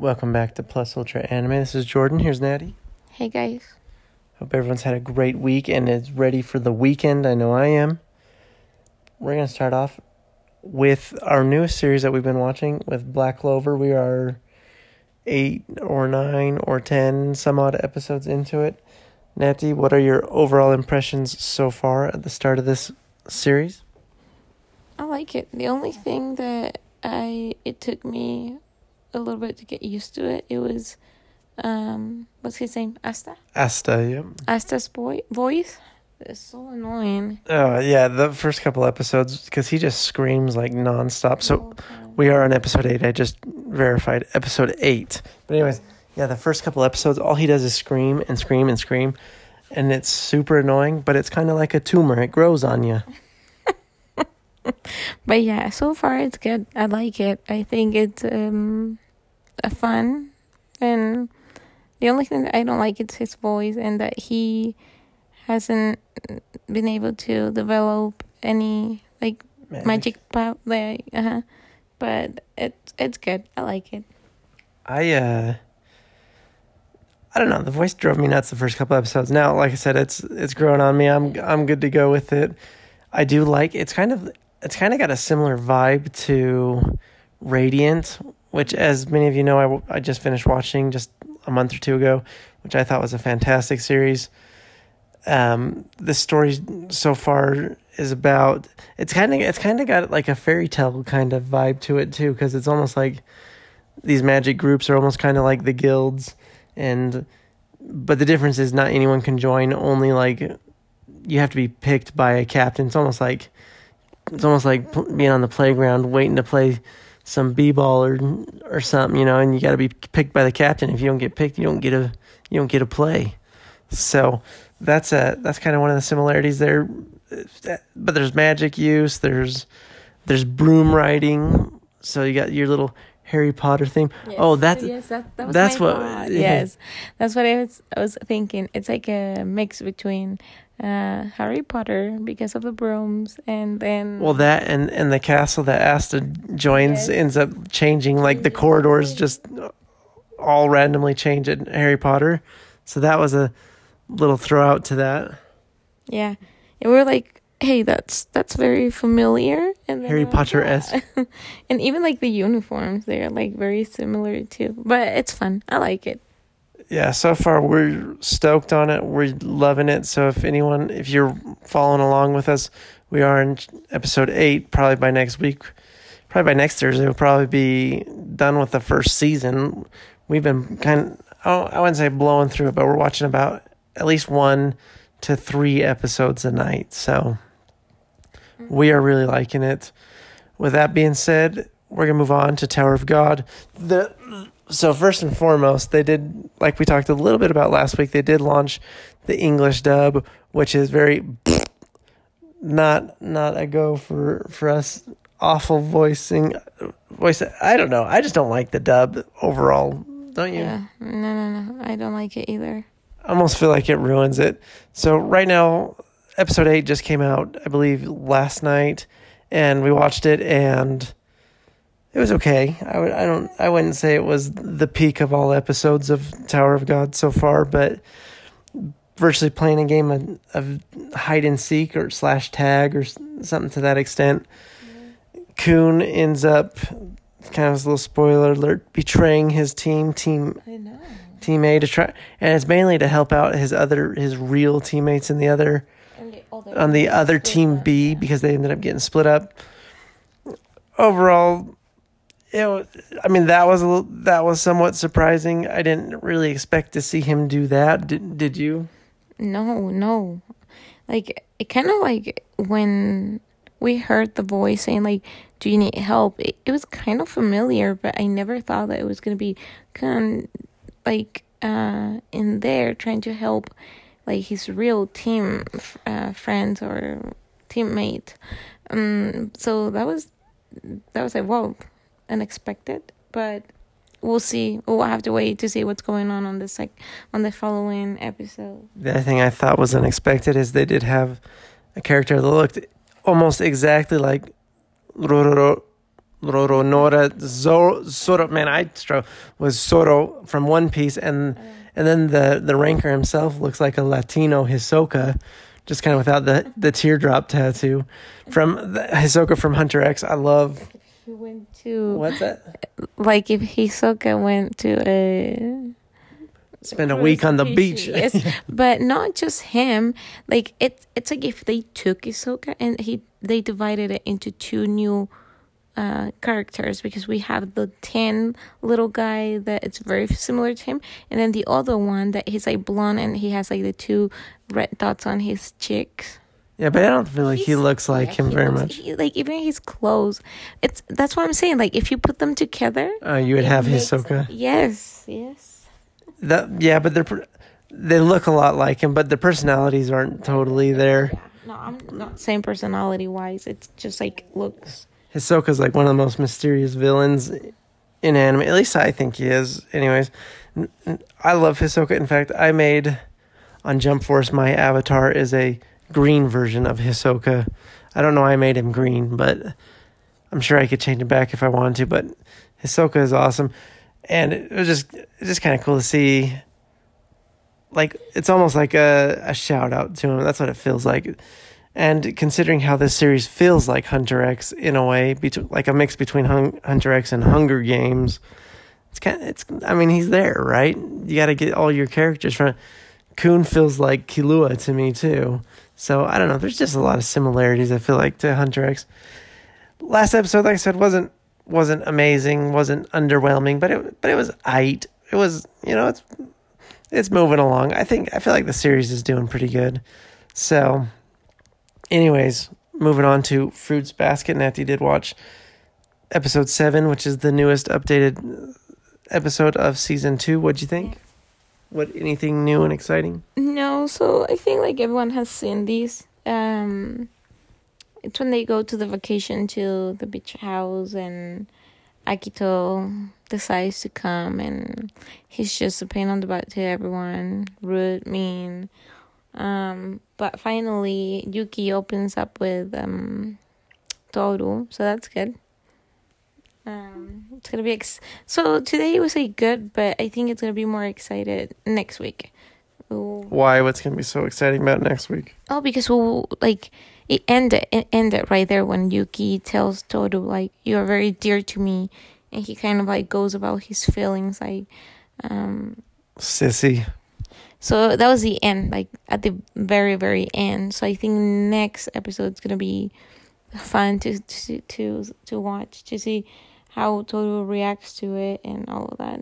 Welcome back to Plus Ultra Anime. This is Jordan. Here's Natty. Hey guys. Hope everyone's had a great week and is ready for the weekend. I know I am. We're going to start off with our newest series that we've been watching with Black Clover. We are eight or nine or ten some odd episodes into it. Natty, what are your overall impressions so far at the start of this series? I like it. The only thing that I it took me a little bit to get used to it. It was um what's his name? Asta? Asta, yeah. Asta's boy voice. It's so annoying. Oh, yeah, the first couple episodes because he just screams like nonstop. So we are on episode eight. I just verified episode eight. But anyways, yeah, the first couple episodes, all he does is scream and scream and scream, and it's super annoying. But it's kind of like a tumor; it grows on you. but yeah, so far it's good. I like it. I think it's um a fun and the only thing that I don't like is his voice and that he hasn't been able to develop any like magic, magic power like uh-huh. But it's it's good. I like it. I uh I don't know. The voice drove me nuts the first couple episodes. Now, like I said, it's it's growing on me. I'm I'm good to go with it. I do like it's kind of it's kind of got a similar vibe to Radiant, which, as many of you know, I, I just finished watching just a month or two ago, which I thought was a fantastic series. Um, the story so far is about it's kind of it's kind of got like a fairy tale kind of vibe to it too, because it's almost like these magic groups are almost kind of like the guilds, and but the difference is not anyone can join. Only like you have to be picked by a captain. It's almost like it's almost like being on the playground waiting to play some b-ball or or something, you know, and you got to be picked by the captain. If you don't get picked, you don't get a you don't get a play. So that's a that's kind of one of the similarities there. But there's magic use. There's there's broom riding. So you got your little Harry Potter theme. Yes. Oh, that's oh, yes, that, that that's what. Yeah. Yes, that's what I was I was thinking. It's like a mix between uh, Harry Potter because of the brooms, and then well, that and and the castle that Asta joins yes. ends up changing. Like the corridors just all randomly change at Harry Potter, so that was a little throw out to that. Yeah, and we are like, hey, that's that's very familiar. And Harry Potter esque, and even like the uniforms, they're like very similar too. But it's fun. I like it yeah, so far we're stoked on it. We're loving it. So if anyone, if you're following along with us, we are in episode eight. Probably by next week, probably by next Thursday, we'll probably be done with the first season. We've been kind of, oh, I wouldn't say blowing through it, but we're watching about at least one to three episodes a night. So we are really liking it. With that being said, we're gonna move on to Tower of God. The so first and foremost, they did like we talked a little bit about last week. They did launch the English dub, which is very not not a go for for us. Awful voicing, voice. I don't know. I just don't like the dub overall. Don't you? Yeah. No, no, no. I don't like it either. I almost feel like it ruins it. So right now, episode eight just came out, I believe, last night, and we watched it and it was okay. I would I don't I wouldn't say it was the peak of all episodes of Tower of God so far, but virtually playing a game of, of hide and seek or slash tag or something to that extent. Khun ends up kind of a little spoiler alert betraying his team team team A to try and it's mainly to help out his other his real teammates in the other on the other team B because they ended up getting split up. Overall, it I mean that was a little, that was somewhat surprising. I didn't really expect to see him do that. Did did you? No, no. Like it kind of like when we heard the voice saying like, "Do you need help?" It, it was kind of familiar, but I never thought that it was gonna be kind of like uh in there trying to help like his real team uh, friends or teammate. Um, so that was that was like whoa unexpected, but we'll see. We'll have to wait to see what's going on on this like on the following episode. The other thing I thought was unexpected is they did have a character that looked almost exactly like Rororo Roronoa Zoro, Zoro. Man, I with Zoro from One Piece, and and then the the ranker himself looks like a Latino Hisoka, just kind of without the the teardrop tattoo. From the, Hisoka from Hunter X, I love. He went to What's that? like if Hisoka went to a Spend a week on the beach. yes, but not just him. Like it, it's like if they took Hisoka and he they divided it into two new uh, characters because we have the tan little guy that it's very similar to him, and then the other one that he's like blonde and he has like the two red dots on his cheeks. Yeah, but I don't feel like he looks like yeah, him very looks- much. he- like even his clothes, it's that's what I'm saying. Like if you put them together, Uh, you would have Hisoka. Yes, yes. That yeah, but they're they look a lot like him, but the personalities aren't totally there. Yeah. No, I'm not saying personality wise. It's just like looks. Hisoka's like one of the most mysterious villains in anime. At least I think he is. Anyways, I love Hisoka. In fact, I made on Jump Force my avatar is a green version of Hisoka. I don't know why I made him green, but I'm sure I could change it back if I wanted to. But Hisoka is awesome, and it was just it's just kind of cool to see. Like it's almost like a a shout out to him. That's what it feels like. And considering how this series feels like Hunter X in a way, between like a mix between Hun- Hunter X and Hunger Games, it's kind of it's. I mean, he's there, right? You got to get all your characters from. Khun feels like Killua to me too. So I don't know. There's just a lot of similarities. I feel like to Hunter X. Last episode, like I said, wasn't wasn't amazing, wasn't underwhelming, but it but it was aight. It was you know it's it's moving along. I think I feel like the series is doing pretty good. So, anyways, moving on to Fruits Basket. Natty did watch episode seven, which is the newest updated episode of season two. What'd you think? What anything new and exciting? No, so I think like everyone has seen these. Um, it's when they go to the vacation to the beach house and Akito decides to come and he's just a pain on the butt to everyone, rude, mean. Um, but finally Yuki opens up with um Tohru, so that's good. Um, it's gonna be ex- so today was a good, but I think it's gonna be more excited next week. Ooh. Why? What's going to be so exciting about next week? Oh, because we'll, like it ended it ended right there when Yuki tells Tohru like you are very dear to me, and he kind of like goes about his feelings like, um. Sissy. So that was the end, like at the very very end. So I think next episode's gonna be fun to to to to watch to see how Tohru reacts to it and all of that.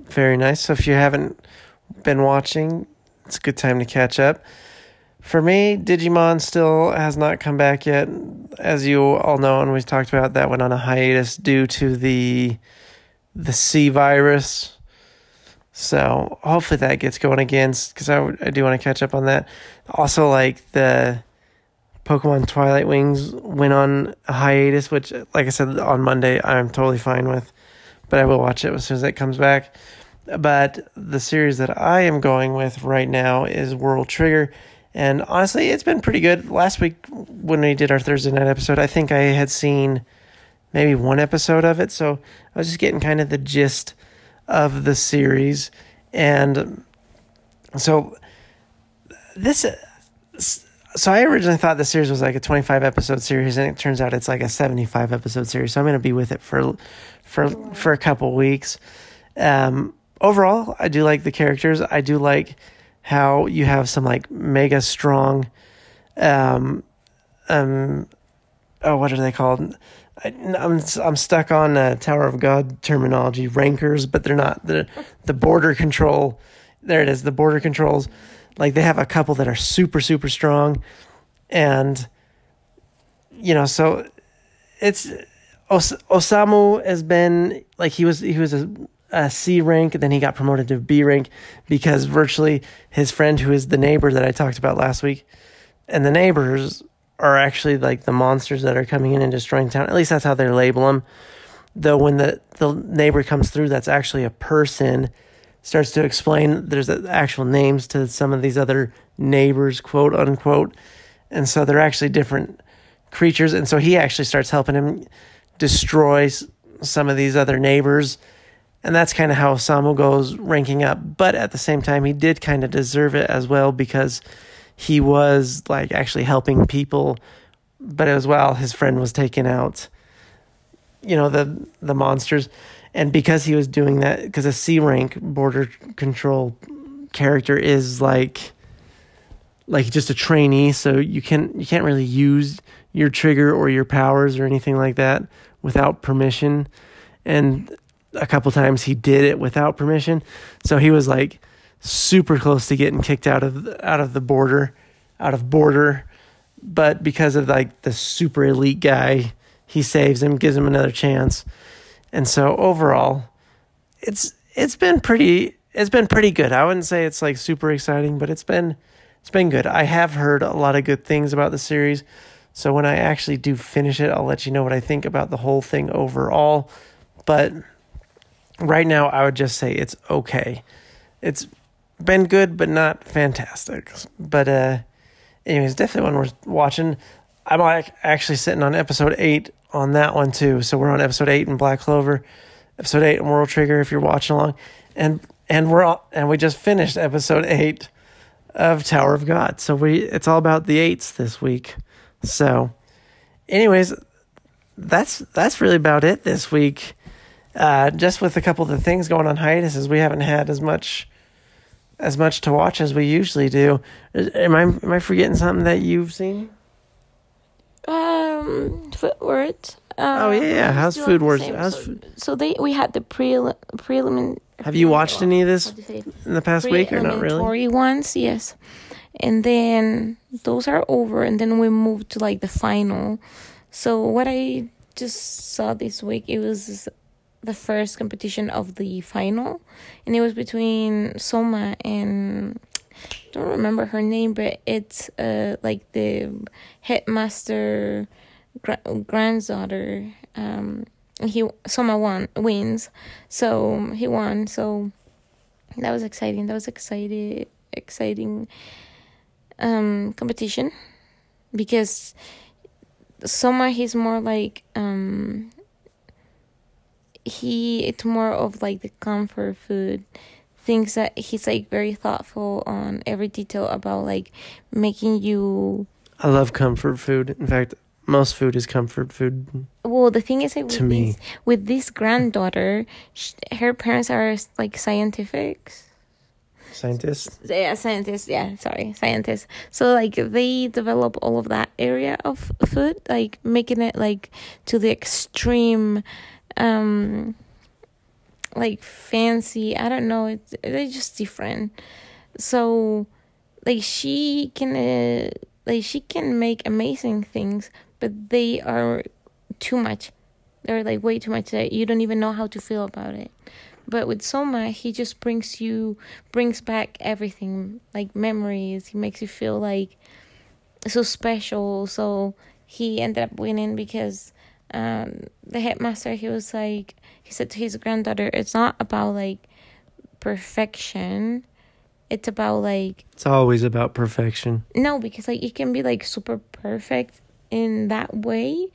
Very nice. So if you haven't been watching, it's a good time to catch up. For me, Digimon still has not come back yet. As you all know, and we've talked about that went on a hiatus due to the the C virus. So hopefully that gets going again because I, I do want to catch up on that. Also, like the Pokemon Twilight Wings went on a hiatus, which, like I said on Monday, I'm totally fine with. But I will watch it as soon as it comes back. But the series that I am going with right now is World Trigger. And honestly, it's been pretty good. Last week, when we did our Thursday night episode, I think I had seen maybe one episode of it. So I was just getting kind of the gist of the series. And so this. So I originally thought the series was like a 25 episode series, and it turns out it's like a 75 episode series. So I'm going to be with it for for for a couple weeks. Um, overall, I do like the characters. I do like how you have some like mega strong, um, um, oh, what are they called? I, I'm I'm stuck on uh, Tower of God terminology, rankers, but they're not the the border control. There it is, the border controls. Like they have a couple that are super super strong, and you know, so it's Os- Osamu has been like he was he was a, a C rank, and then he got promoted to B rank because virtually his friend who is the neighbor that I talked about last week, and the neighbors are actually like the monsters that are coming in and destroying town. At least that's how they label them. Though when the the neighbor comes through, that's actually a person. Starts to explain there's actual names to some of these other neighbors, quote unquote, and so they're actually different creatures. And so he actually starts helping him destroy some of these other neighbors. And that's kind of how Samu goes ranking up. But at the same time, he did kind of deserve it as well because he was like actually helping people. But as well, his friend was taking out, you know, the the monsters, and because he was doing that, because a C rank border control character is like like just a trainee, so you can you can't really use your trigger or your powers or anything like that without permission. And a couple times he did it without permission, so he was like super close to getting kicked out of out of the border, out of border. But because of like the super elite guy, he saves him, gives him another chance, and so overall, it's it's been pretty it's been pretty good. I wouldn't say it's like super exciting, but it's been it's been good. I have heard a lot of good things about the series. So when I actually do finish it, I'll let you know what I think about the whole thing overall. But right now, I would just say it's okay. It's been good, but not fantastic. But uh, anyways, definitely one worth watching. I'm actually sitting on episode eight on that one too. So we're on episode eight in Black Clover, episode eight in World Trigger. If you're watching along, and and we're all, and we just finished episode eight of Tower of God. So we it's all about the eights this week. So, anyways, that's that's really about it this week. Uh, just with a couple of the things going on hiatuses, we haven't had as much as much to watch as we usually do. Am I am I forgetting something that you've seen? Um, food words. Oh, yeah, yeah. How's Food Wars? How's so, Food- so they we had the prelim prelimin. Have you watched any of this how do you say it? in the past week or not really? Preliminary ones, yes. And then those are over, and then we moved to like the final. So what I just saw this week, it was the first competition of the final, and it was between Soma and I don't remember her name, but it's uh like the headmaster gra- granddaughter. Um, he Soma won wins, so he won. So that was exciting. That was excited exciting um competition because Soma he's more like um he it's more of like the comfort food things that he's like very thoughtful on every detail about like making you I love comfort food. In fact, most food is comfort food well the thing is like with to me. this with this granddaughter sh- her parents are like scientifics. Scientists. yeah scientists. Yeah sorry scientists. So like they develop all of that area of food like making it like to the extreme um like fancy. I don't know. It's they're just different. So like she can uh, like she can make amazing things but they are too much. They're like way too much that you don't even know how to feel about it. But with soma he just brings you brings back everything like memories. He makes you feel like so special. So he ended up winning because um the headmaster he was like he said to his granddaughter it's not about like perfection. It's about like It's always about perfection. no because like it can be like super perfect in that way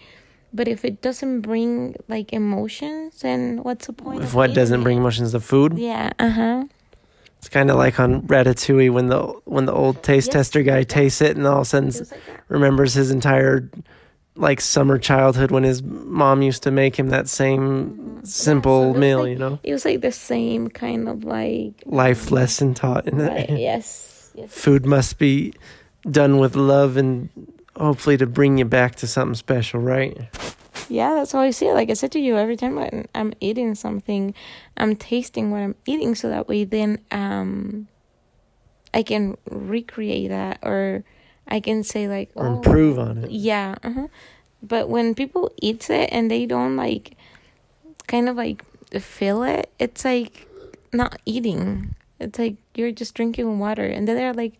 but if it doesn't bring like emotions then what's the point If what doesn't it? bring emotions, the food. yeah uh-huh It's kind of like on Ratatouille when the when the old taste Yes. tester guy tastes it and all of a sudden like remembers his entire like summer childhood when his mom used to make him that same simple it was meal, like- you know, it was like the same kind of like life lesson taught in right, it. yes yes Food must be done with love and hopefully to bring you back to something special, right? Yeah, that's how I see it. Like I said to you, every time when I'm eating something, I'm tasting what I'm eating, so that way then um, I can recreate that, or I can say like, Or oh, improve on it. Yeah, uh-huh. but when people eat it and they don't like, kind of like feel it, it's like not eating. It's like you're just drinking water, and then they're like,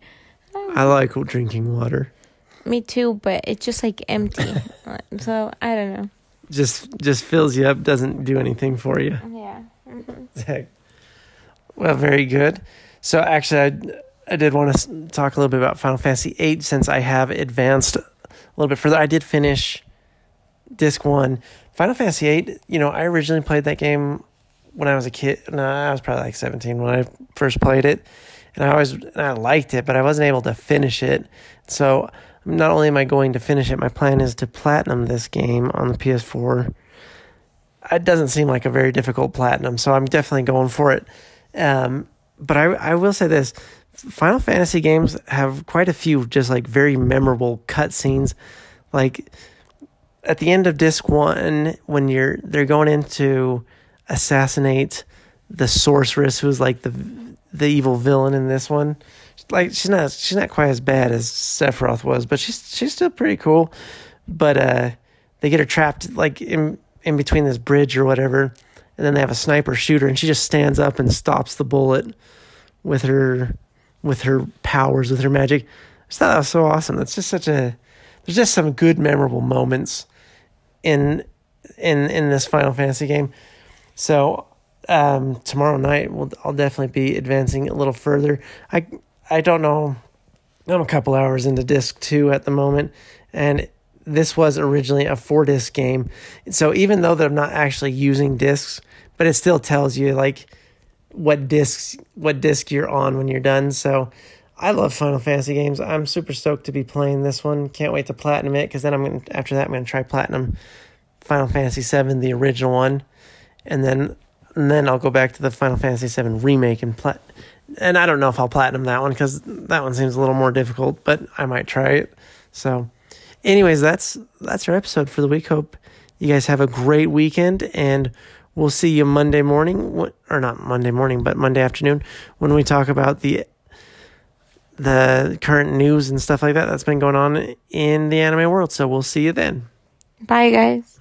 oh, I like drinking water. Me too, but it's just like empty. so I don't know. Just just fills you up, doesn't do anything for you. Yeah. hmm Well, very good. So actually, I, I did want to talk a little bit about Final Fantasy VIII since I have advanced a little bit further. I did finish disc one. Final Fantasy VIII. You know, I originally played that game when I was a kid. No, I was probably like seventeen when I first played it, and I always and I liked it, but I wasn't able to finish it. So not only am I going to finish it, my plan is to platinum this game on the PS4. It doesn't seem like a very difficult platinum, so I'm definitely going for it. Um, but I I will say this: Final Fantasy games have quite a few just like very memorable cutscenes, like at the end of disc one when you're they're going into assassinate the sorceress who's like the the evil villain in this one like she's not she's not quite as bad as Sephiroth was, but she's she's still pretty cool. But uh, they get her trapped like in in between this bridge or whatever, and then they have a sniper shooter, and she just stands up and stops the bullet with her with her powers, with her magic. I thought that was so awesome. That's just such a there's just some good memorable moments in in in this Final Fantasy game. So um, tomorrow night we'll, I'll definitely be advancing a little further. I I don't know. I'm a couple hours into disc two at the moment, and this was originally a four disc game. So even though they're not actually using discs, but it still tells you like what discs what disc you're on when you're done. So I love Final Fantasy games. I'm super stoked to be playing this one. Can't wait to platinum it because then I'm gonna after that I'm gonna try platinum Final Fantasy VII, the original one, and then and then I'll go back to the Final Fantasy VII remake and plat and I don't know if I'll platinum that one because that one seems a little more difficult, but I might try it. So, anyways, that's that's our episode for the week. Hope you guys have a great weekend, and we'll see you Monday morning, or not Monday morning, but Monday afternoon when we talk about the the current news and stuff like that that's been going on in the anime world. So we'll see you then. Bye, guys.